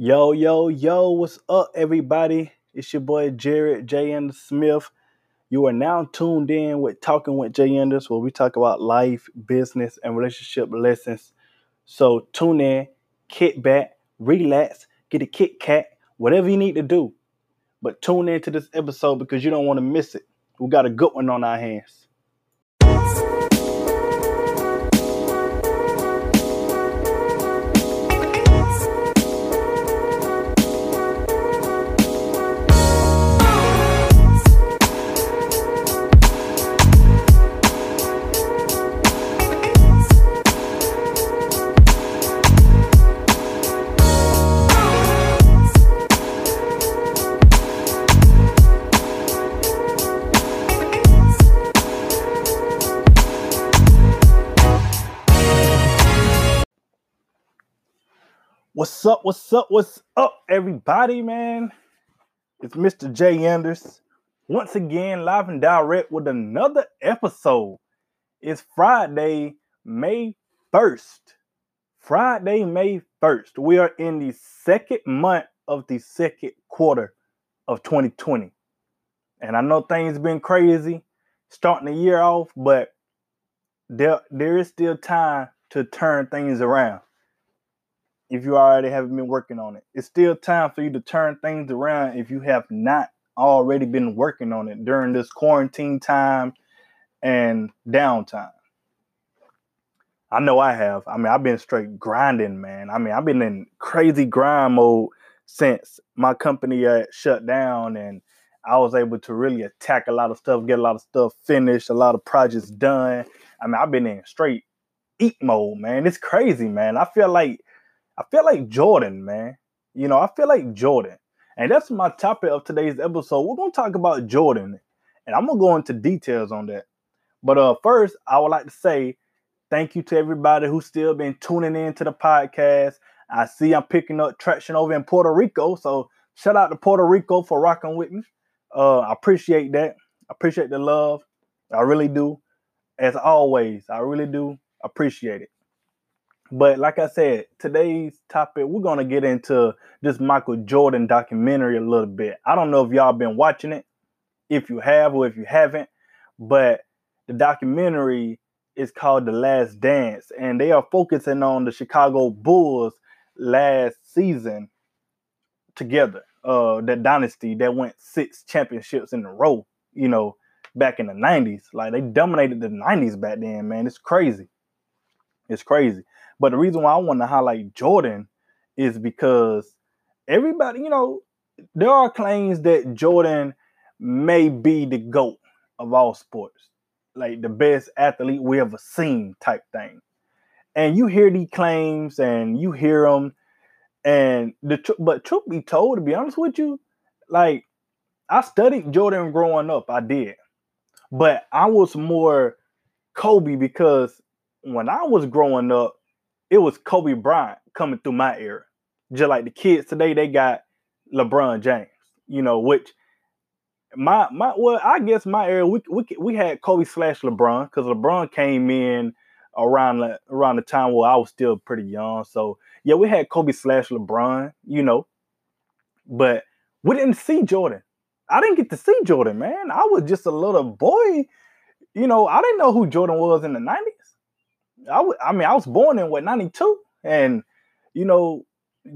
Yo, yo, yo, what's up, everybody? It's your boy Jared J. Smith. You are now tuned in with Talking with J. Where we talk about life, business, and relationship lessons. So tune in, kick back, relax, get a Kit Kat, whatever you need to do. But tune in to this episode because you don't want to miss it. We got a good one on our hands. What's up? What's up? What's up, everybody, man? It's Mr. J. Anders once again, live and direct with another episode. It's Friday, May 1st. Friday, May 1st. We are in the second month of the second quarter of 2020. And I know things been crazy starting the year off, but there, there is still time to turn things around if you already haven't been working on it. It's still time for you to turn things around if you have not already been working on it during this quarantine time and downtime. I know I have. I mean, I've been straight grinding, man. I mean, I've been in crazy grind mode since my company uh, shut down and I was able to really attack a lot of stuff, get a lot of stuff finished, a lot of projects done. I mean, I've been in straight eat mode, man. It's crazy, man. I feel like I feel like Jordan, man. You know, I feel like Jordan. And that's my topic of today's episode. We're going to talk about Jordan. And I'm going to go into details on that. But uh first, I would like to say thank you to everybody who's still been tuning in to the podcast. I see I'm picking up traction over in Puerto Rico. So shout out to Puerto Rico for rocking with me. Uh, I appreciate that. I appreciate the love. I really do. As always, I really do appreciate it. But like I said, today's topic, we're gonna get into this Michael Jordan documentary a little bit. I don't know if y'all been watching it, if you have or if you haven't, but the documentary is called The Last Dance, and they are focusing on the Chicago Bulls last season together. Uh, that dynasty that went six championships in a row. You know, back in the '90s, like they dominated the '90s back then. Man, it's crazy. It's crazy. But the reason why I want to highlight Jordan is because everybody, you know, there are claims that Jordan may be the GOAT of all sports, like the best athlete we ever seen type thing. And you hear these claims and you hear them, and the tr- but truth be told, to be honest with you, like I studied Jordan growing up, I did, but I was more Kobe because when I was growing up, it was Kobe Bryant coming through my era. Just like the kids today, they got LeBron James. You know, which my my well, I guess my era we we we had Kobe slash LeBron because LeBron came in around the, around the time where I was still pretty young. So yeah, we had Kobe slash LeBron. You know, but we didn't see Jordan. I didn't get to see Jordan, man. I was just a little boy. You know, I didn't know who Jordan was in the 90s. I, w- I mean, I was born in what 92 and you know,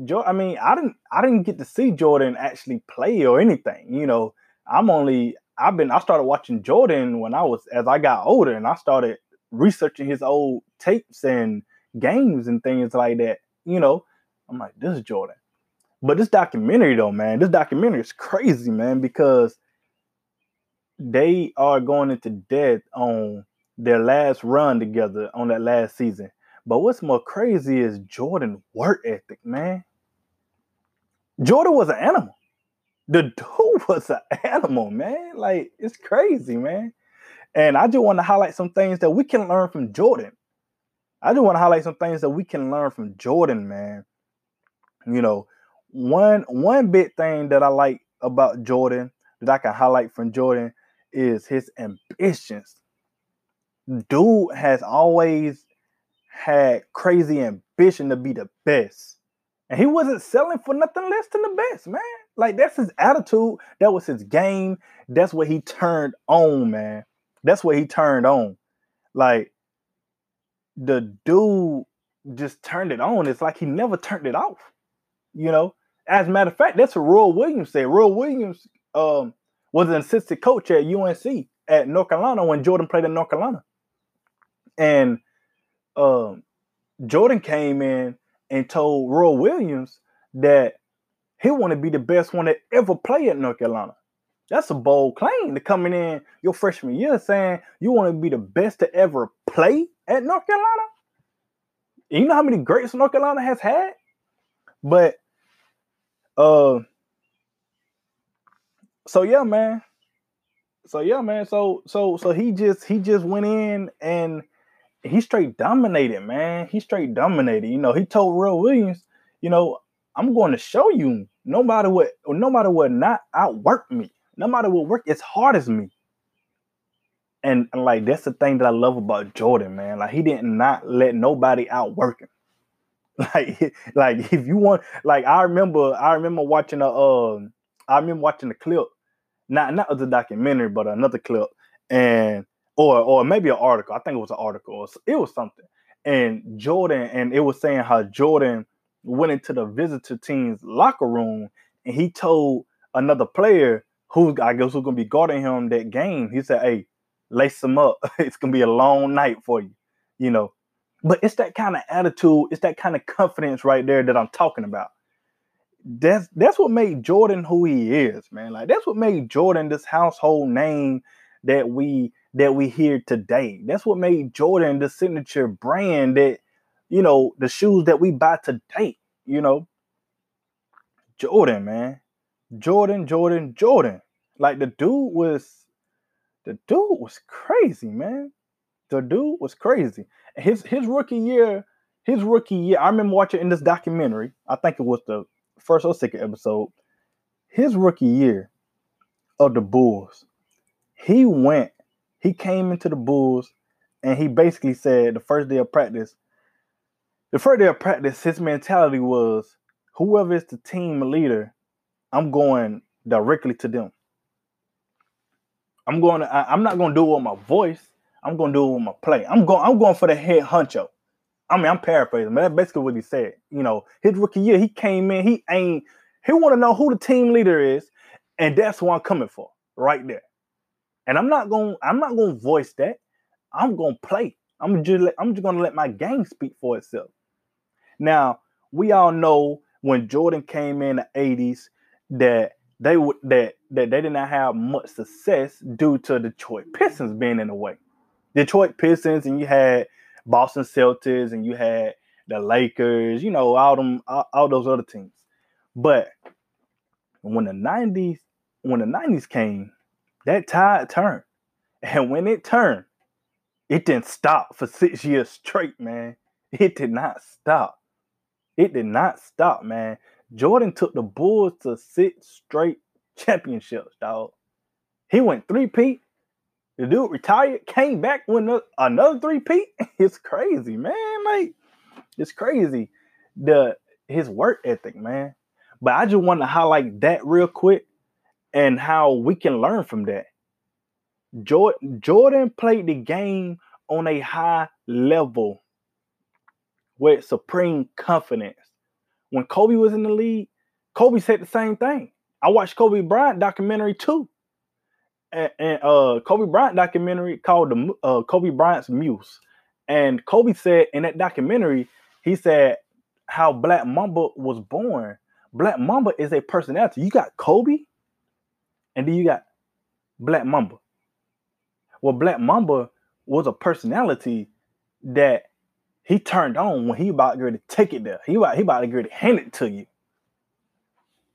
jo- I mean, I didn't I didn't get to see Jordan actually play or anything. You know, I'm only I've been I started watching Jordan when I was as I got older and I started researching his old tapes and games and things like that. You know, I'm like, this is Jordan. But this documentary though, man, this documentary is crazy, man, because they are going into depth on their last run together on that last season. But what's more crazy is Jordan work ethic, man. Jordan was an animal. The dude was an animal, man. Like it's crazy, man. And I just want to highlight some things that we can learn from Jordan. I just want to highlight some things that we can learn from Jordan, man. You know, one one big thing that I like about Jordan that I can highlight from Jordan is his ambitions dude has always had crazy ambition to be the best. And he wasn't selling for nothing less than the best, man. Like that's his attitude. That was his game. That's what he turned on, man. That's what he turned on. Like the dude just turned it on. It's like he never turned it off. You know, as a matter of fact, that's what Roy Williams said. Roy Williams um, was an assistant coach at UNC at North Carolina when Jordan played in North Carolina. And um, Jordan came in and told Roy Williams that he want to be the best one that ever played at North Carolina. That's a bold claim to coming in your freshman year saying you want to be the best to ever play at North Carolina. you know how many greats North Carolina has had? But uh so yeah, man. So yeah, man. So so so he just he just went in and he straight dominated, man. He straight dominated. You know, he told Roy Williams, you know, I'm going to show you no matter what, no matter what not outwork me. No matter what work as hard as me. And, and like that's the thing that I love about Jordan, man. Like he did not let nobody outwork him. Like, like if you want, like I remember, I remember watching a, uh, I remember watching the clip, not not the documentary, but another clip, and or or maybe an article. I think it was an article. It was something. And Jordan, and it was saying how Jordan went into the visitor team's locker room and he told another player who I guess who's gonna be guarding him that game. He said, "Hey, lace him up. it's gonna be a long night for you." You know, but it's that kind of attitude, it's that kind of confidence right there that I'm talking about. That's that's what made Jordan who he is, man. Like that's what made Jordan this household name that we that we hear today. That's what made Jordan the signature brand that you know the shoes that we buy today. You know, Jordan, man, Jordan, Jordan, Jordan. Like the dude was, the dude was crazy, man. The dude was crazy his his rookie year, his rookie year. I remember watching in this documentary. I think it was the first or second episode. His rookie year of the Bulls, he went, he came into the Bulls, and he basically said the first day of practice, the first day of practice, his mentality was whoever is the team leader, I'm going directly to them. I'm going to, I, am not going to do it with my voice. I'm gonna do it with my play. I'm going. I'm going for the head huncho. I mean, I'm paraphrasing, but that's basically what he said. You know, his rookie year, he came in. He ain't. He want to know who the team leader is, and that's what I'm coming for right there. And I'm not gonna I'm not going to voice that. I'm going to play. I'm just. I'm just going to let my game speak for itself. Now, we all know when Jordan came in the '80s that they would that that they did not have much success due to Detroit Pistons being in the way. Detroit Pistons and you had Boston Celtics and you had the Lakers, you know, all them all, all those other teams. But when the 90s, when the 90s came, that tide turned. And when it turned, it didn't stop for six years straight, man. It did not stop. It did not stop, man. Jordan took the Bulls to six straight championships, dog. He went three-peat the dude retired, came back with another three peat. It's crazy, man. Like it's crazy. The his work ethic, man. But I just want to highlight that real quick and how we can learn from that. Jordan, played the game on a high level with supreme confidence. When Kobe was in the league, Kobe said the same thing. I watched Kobe Bryant documentary too and, and uh Kobe Bryant documentary called the uh, Kobe Bryant's Muse, and Kobe said in that documentary he said how Black Mamba was born. Black Mamba is a personality. You got Kobe, and then you got Black Mamba. Well, Black Mamba was a personality that he turned on when he about to take it there. He about he about to hand it to you.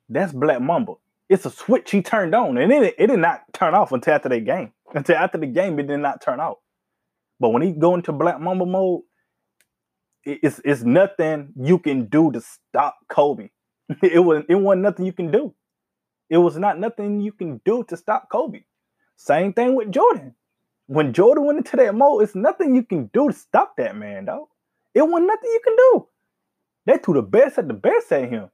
That's Black Mamba it's a switch he turned on, and it, it did not turn off until after the game. Until after the game, it did not turn off. But when he go into Black Mamba mode, it's it's nothing you can do to stop Kobe. It was it wasn't nothing you can do. It was not nothing you can do to stop Kobe. Same thing with Jordan. When Jordan went into that mode, it's nothing you can do to stop that man, though. It wasn't nothing you can do. They threw the best at the best at him.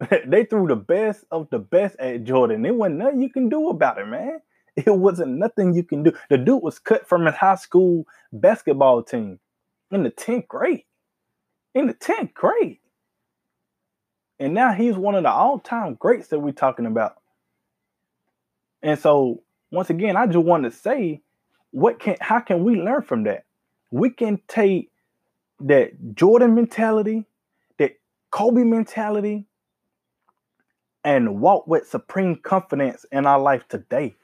they threw the best of the best at Jordan. It wasn't nothing you can do about it, man. It wasn't nothing you can do. The dude was cut from his high school basketball team in the 10th grade. In the 10th grade. And now he's one of the all-time greats that we're talking about. And so, once again, I just want to say, what can how can we learn from that? We can take that Jordan mentality, that Kobe mentality, and walk with supreme confidence in our life today.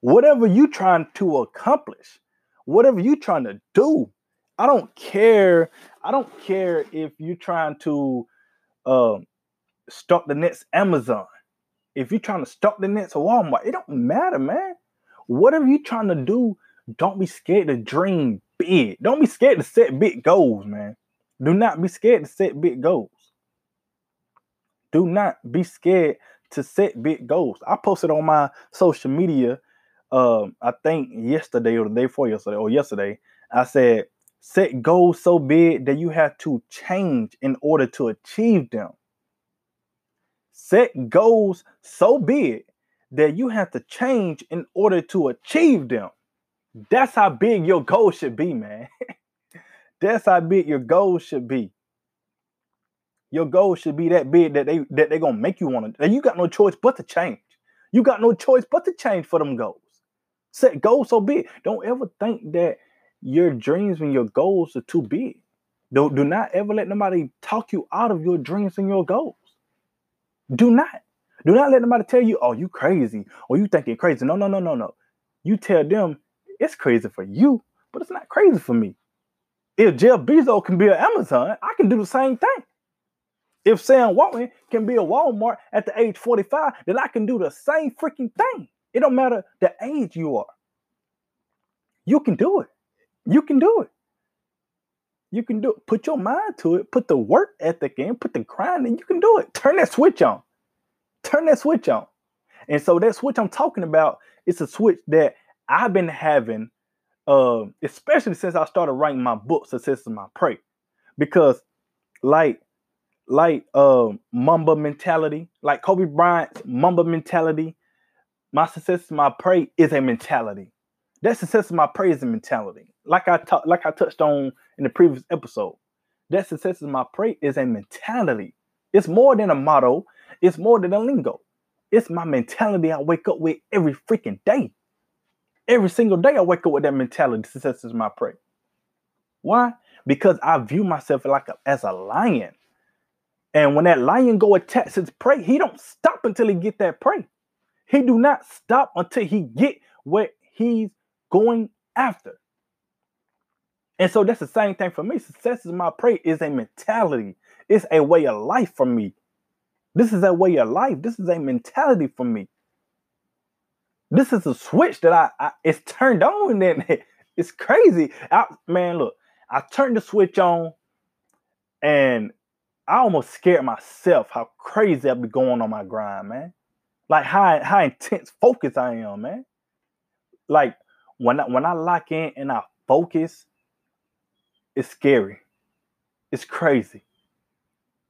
Whatever you're trying to accomplish, whatever you're trying to do, I don't care. I don't care if you're trying to uh, stock the next Amazon. If you're trying to stop the next Walmart, it don't matter, man. Whatever you're trying to do, don't be scared to dream big. Don't be scared to set big goals, man. Do not be scared to set big goals. Do not be scared to set big goals. I posted on my social media, um, I think yesterday or the day before yesterday or yesterday. I said, set goals so big that you have to change in order to achieve them. Set goals so big that you have to change in order to achieve them. That's how big your goal should be, man. That's how big your goal should be. Your goal should be that big that they that they're gonna make you want to. You got no choice but to change. You got no choice but to change for them goals. Set goals so big. Don't ever think that your dreams and your goals are too big. Don't do not ever let nobody talk you out of your dreams and your goals. Do not. Do not let nobody tell you, oh, you crazy, or you think you're crazy. No, no, no, no, no. You tell them it's crazy for you, but it's not crazy for me. If Jeff Bezos can be an Amazon, I can do the same thing. If Sam Walton can be a Walmart at the age 45, then I can do the same freaking thing. It don't matter the age you are. You can do it. You can do it. You can do it. Put your mind to it. Put the work ethic in. Put the grind in. You can do it. Turn that switch on. Turn that switch on. And so that switch I'm talking about, it's a switch that I've been having, uh, especially since I started writing my book, Success is My Prey. Because like like uh Mamba mentality, like Kobe Bryant's Mamba mentality, my success is my prey is a mentality. That success is my prey is a mentality. Like I talked, like I touched on in the previous episode. That success is my prey is a mentality. It's more than a motto, it's more than a lingo. It's my mentality I wake up with every freaking day. Every single day I wake up with that mentality. Success is my prey. Why? Because I view myself like a, as a lion. And when that lion go attacks its prey, he don't stop until he get that prey. He do not stop until he get what he's going after. And so that's the same thing for me. Success is my prey is a mentality. It's a way of life for me. This is a way of life. This is a mentality for me. This is a switch that I, I it's turned on and it's crazy. I, man, look, I turned the switch on and I almost scared myself how crazy I be going on my grind, man. Like how how intense focus I am, man. Like when I, when I lock in and I focus, it's scary. It's crazy.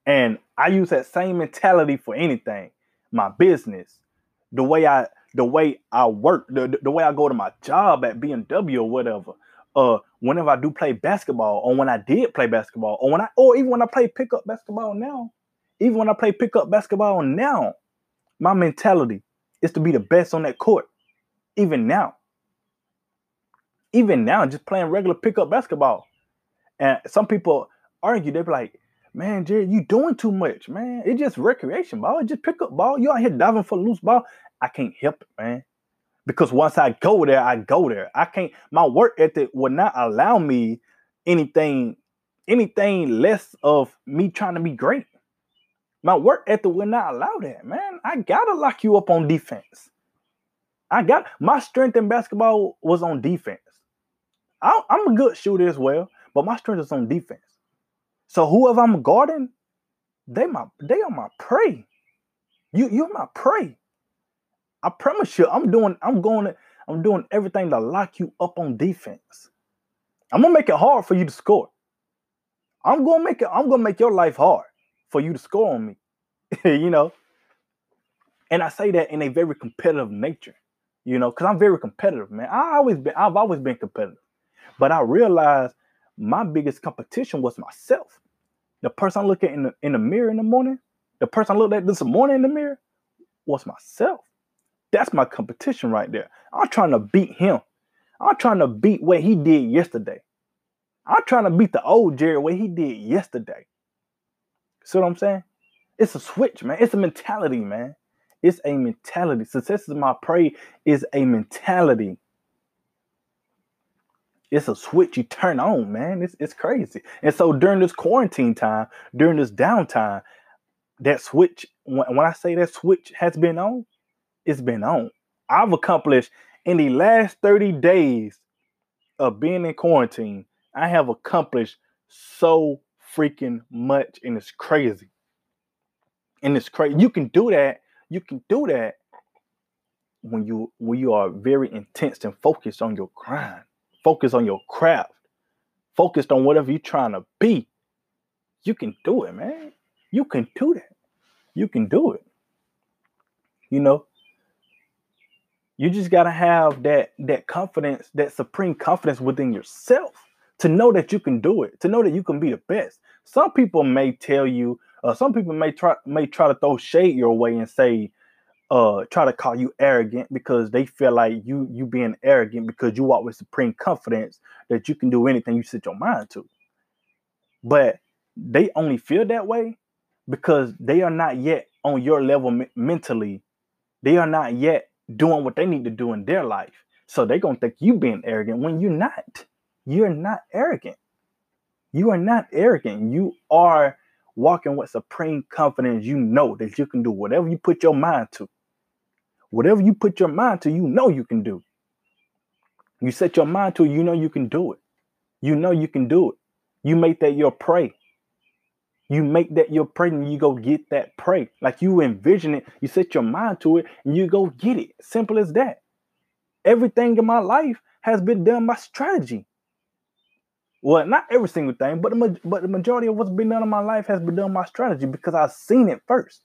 And I use that same mentality for anything. My business, the way I the way I work, the, the way I go to my job at BMW or whatever. Uh, whenever I do play basketball, or when I did play basketball, or when I, or even when I play pickup basketball now, even when I play pickup basketball now, my mentality is to be the best on that court. Even now, even now, just playing regular pickup basketball, and some people argue, they're like, "Man, Jerry, you doing too much, man. It's just recreation ball. It's just pickup ball. You out here diving for loose ball. I can't help it, man. Because once I go there, I go there. I can't. My work ethic would not allow me anything, anything less of me trying to be great. My work ethic will not allow that, man. I gotta lock you up on defense. I got my strength in basketball was on defense. I, I'm a good shooter as well, but my strength is on defense. So whoever I'm guarding, they my they are my prey. You you're my prey. I promise you, I'm doing, I'm going to, I'm doing everything to lock you up on defense. I'm gonna make it hard for you to score. I'm gonna make it, I'm gonna make your life hard for you to score on me. you know. And I say that in a very competitive nature, you know, because I'm very competitive, man. I always been, I've always been competitive. But I realized my biggest competition was myself. The person I look at in the in the mirror in the morning, the person I looked at this morning in the mirror was myself. That's my competition right there. I'm trying to beat him. I'm trying to beat what he did yesterday. I'm trying to beat the old Jerry what he did yesterday. See what I'm saying? It's a switch, man. It's a mentality, man. It's a mentality. Success is my prey is a mentality. It's a switch you turn on, man. It's, it's crazy. And so during this quarantine time, during this downtime, that switch, when, when I say that switch has been on, it's been on. I've accomplished in the last 30 days of being in quarantine, I have accomplished so freaking much, and it's crazy. And it's crazy. You can do that. You can do that when you when you are very intense and focused on your grind, focused on your craft, focused on whatever you're trying to be. You can do it, man. You can do that. You can do it. You know, you just gotta have that that confidence, that supreme confidence within yourself to know that you can do it, to know that you can be the best. Some people may tell you, uh, some people may try may try to throw shade your way and say, uh, try to call you arrogant because they feel like you you being arrogant because you walk with supreme confidence that you can do anything you set your mind to. But they only feel that way because they are not yet on your level me- mentally. They are not yet doing what they need to do in their life. So they're gonna think you being arrogant when you're not. You're not arrogant. You are not arrogant. You are walking with supreme confidence. You know that you can do whatever you put your mind to. Whatever you put your mind to, you know you can do. You set your mind to you know you can do it. You know you can do it. You make that your prey. You make that your prey and you go get that prey. Like you envision it, you set your mind to it, and you go get it. Simple as that. Everything in my life has been done by strategy. Well, not every single thing, but the, but the majority of what's been done in my life has been done by strategy because I've seen it first.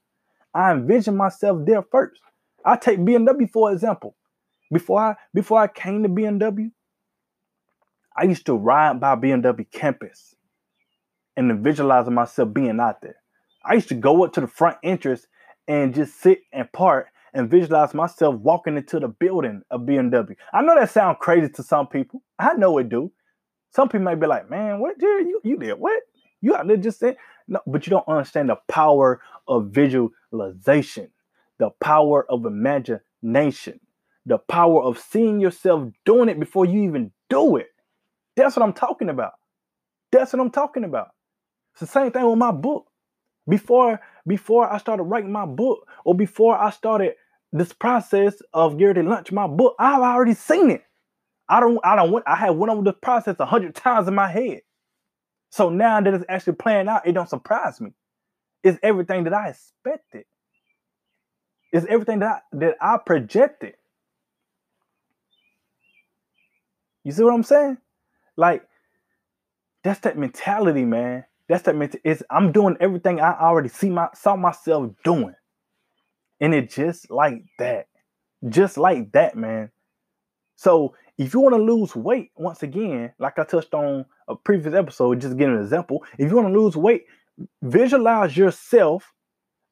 I envision myself there first. I take BMW for example. Before I before I came to BMW, I used to ride by BMW campus and visualizing myself being out there. I used to go up to the front entrance and just sit and park and visualize myself walking into the building of BMW. I know that sounds crazy to some people. I know it do. Some people might be like, man, what, Jerry? You, you did what? You out there just saying, no, but you don't understand the power of visualization, the power of imagination, the power of seeing yourself doing it before you even do it. That's what I'm talking about. That's what I'm talking about. It's the same thing with my book. Before before I started writing my book, or before I started this process of Garrett Lunch, my book, I've already seen it. I don't, I don't, want I have went over this process a hundred times in my head. So now that it's actually playing out, it don't surprise me. It's everything that I expected. It's everything that I, that I projected. You see what I'm saying? Like that's that mentality, man. That's that mentality. Is I'm doing everything I already see my saw myself doing, and it just like that, just like that, man. So if you want to lose weight, once again, like I touched on a previous episode, just give an example. If you want to lose weight, visualize yourself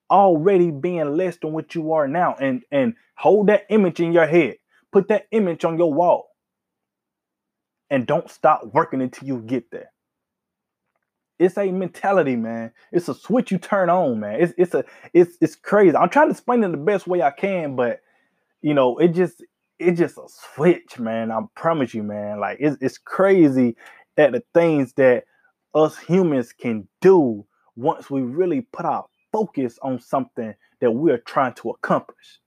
already being less than what you are now, and and hold that image in your head. Put that image on your wall, and don't stop working until you get there. It's a mentality, man. It's a switch you turn on, man. It's it's a it's it's crazy. I'm trying to explain it the best way I can, but you know, it just it's just a switch, man. I promise you, man. Like it's it's crazy at the things that us humans can do once we really put our focus on something that we're trying to accomplish.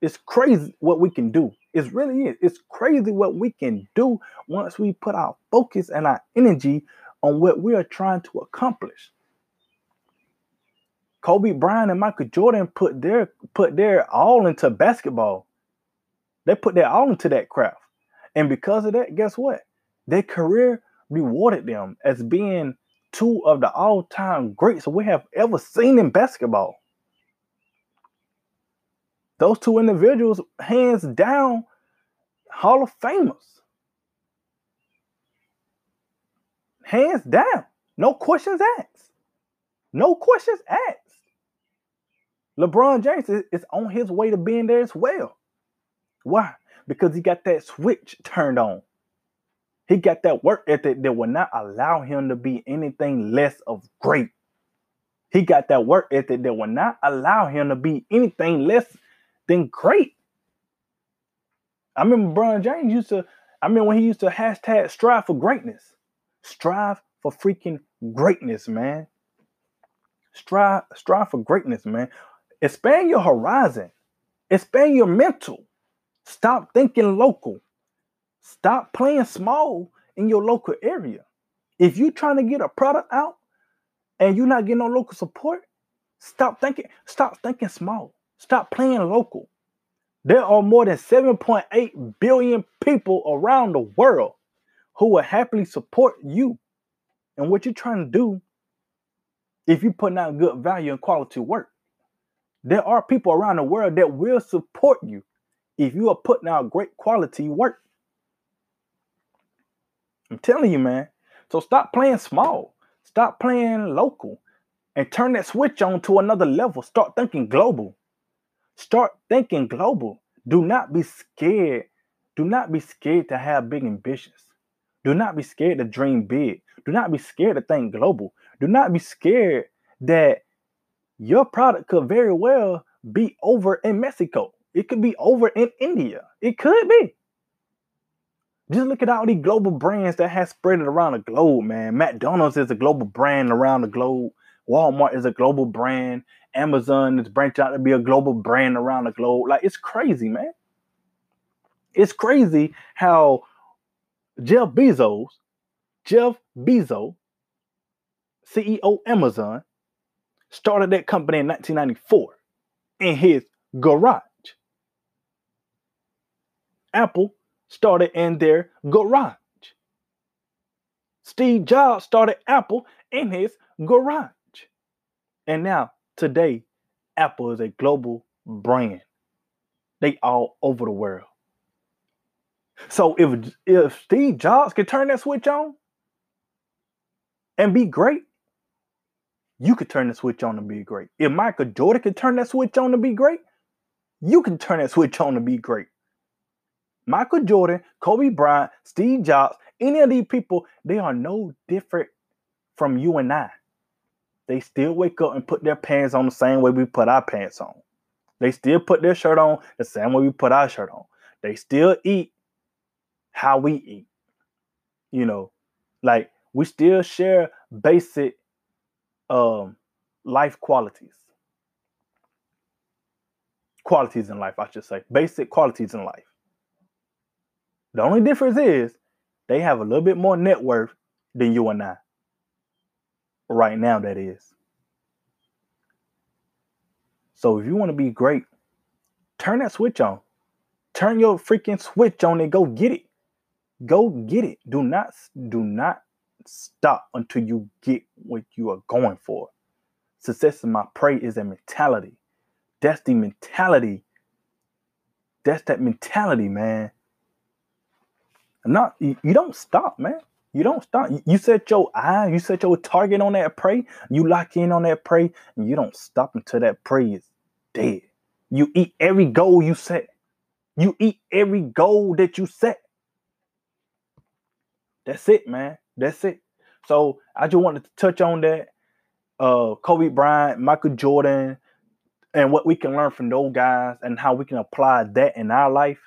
It's crazy what we can do. It really is. It's crazy what we can do once we put our focus and our energy on what we are trying to accomplish. Kobe Bryant and Michael Jordan put their put their all into basketball. They put their all into that craft. And because of that, guess what? Their career rewarded them as being two of the all-time greats we have ever seen in basketball. Those two individuals, hands down, Hall of Famers. Hands down. No questions asked. No questions asked. LeBron James is on his way to being there as well. Why? Because he got that switch turned on. He got that work ethic that will not allow him to be anything less of great. He got that work ethic that will not allow him to be anything less than great. I remember LeBron James used to, I mean, when he used to hashtag strive for greatness. Strive for freaking greatness, man. Strive, strive for greatness, man. Expand your horizon. Expand your mental. Stop thinking local. Stop playing small in your local area. If you're trying to get a product out and you're not getting no local support, stop thinking, stop thinking small. Stop playing local. There are more than 7.8 billion people around the world who will happily support you and what you're trying to do if you're putting out good value and quality work. There are people around the world that will support you if you are putting out great quality work. I'm telling you, man. So stop playing small. Stop playing local and turn that switch on to another level. Start thinking global. Start thinking global. Do not be scared. Do not be scared to have big ambitions. Do not be scared to dream big. Do not be scared to think global. Do not be scared that your product could very well be over in Mexico. It could be over in India. It could be. Just look at all these global brands that has spread it around the globe, man. McDonald's is a global brand around the globe. Walmart is a global brand. Amazon is branching out to be a global brand around the globe. Like it's crazy, man. It's crazy how Jeff Bezos, Jeff Bezos, CEO Amazon, started that company in 1994 in his garage. Apple started in their garage. Steve Jobs started Apple in his garage. And now, today, Apple is a global brand. They all over the world. So if if Steve Jobs could turn that switch on and be great, you could turn the switch on to be great. If Michael Jordan could turn that switch on to be great, you can turn that switch on to be great. Michael Jordan, Kobe Bryant, Steve Jobs, any of these people, they are no different from you and I. They still wake up and put their pants on the same way we put our pants on. They still put their shirt on the same way we put our shirt on. They still eat how we eat. You know, like we still share basic um life qualities. Qualities in life, I should say. Basic qualities in life. The only difference is they have a little bit more net worth than you and I. Right now, that is. So if you want to be great, turn that switch on. Turn your freaking switch on and go get it. Go get it. Do not do not stop until you get what you are going for. Success in my prey is a mentality. That's the mentality. That's that mentality, man. Not you, you don't stop, man. You don't stop. You, set your eye, you set your target on that prey, you lock in on that prey, and you don't stop until that prey is dead. You eat every goal you set. You eat every goal that you set. That's it, man. That's it. So I just wanted to touch on that. Uh, Kobe Bryant, Michael Jordan, and what we can learn from those guys and how we can apply that in our life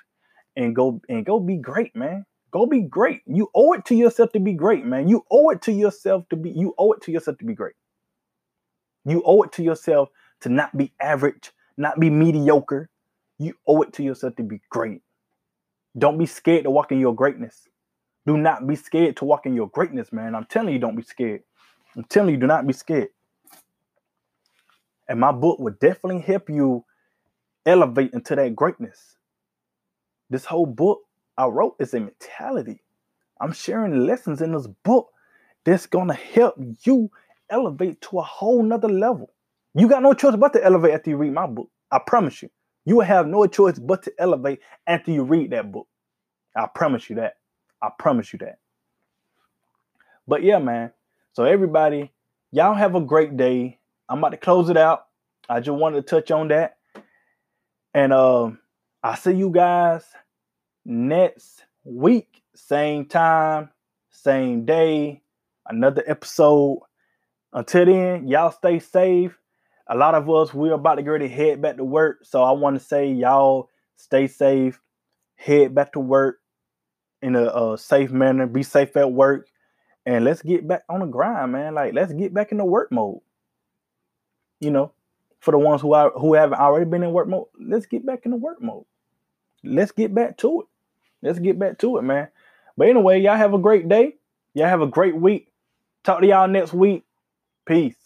and go and go be great, man. Go be great. You owe it to yourself to be great, man. You owe it to yourself to be you owe it to yourself to be great. You owe it to yourself to not be average, not be mediocre. You owe it to yourself to be great. Don't be scared to walk in your greatness. Do not be scared to walk in your greatness, man. I'm telling you, don't be scared. I'm telling you, do not be scared. And my book would definitely help you elevate into that greatness. This whole book I wrote is a mentality. I'm sharing lessons in this book that's gonna help you elevate to a whole nother level. You got no choice but to elevate after you read my book. I promise you. You will have no choice but to elevate after you read that book. I promise you that. I promise you that. But yeah, man. So everybody, y'all have a great day. I'm about to close it out. I just wanted to touch on that. And um, I'll see you guys next week, same time, same day, another episode. Until then, y'all stay safe. A lot of us, we're about to get ready to head back to work. So I want to say, y'all stay safe, head back to work in a, a safe manner, be safe at work, and let's get back on the grind, man. Like, let's get back in the work mode. You know, for the ones who are who haven't already been in work mode, let's get back in the work mode. Let's get back to it. Let's get back to it, man. But anyway, y'all have a great day. Y'all have a great week. Talk to y'all next week. Peace.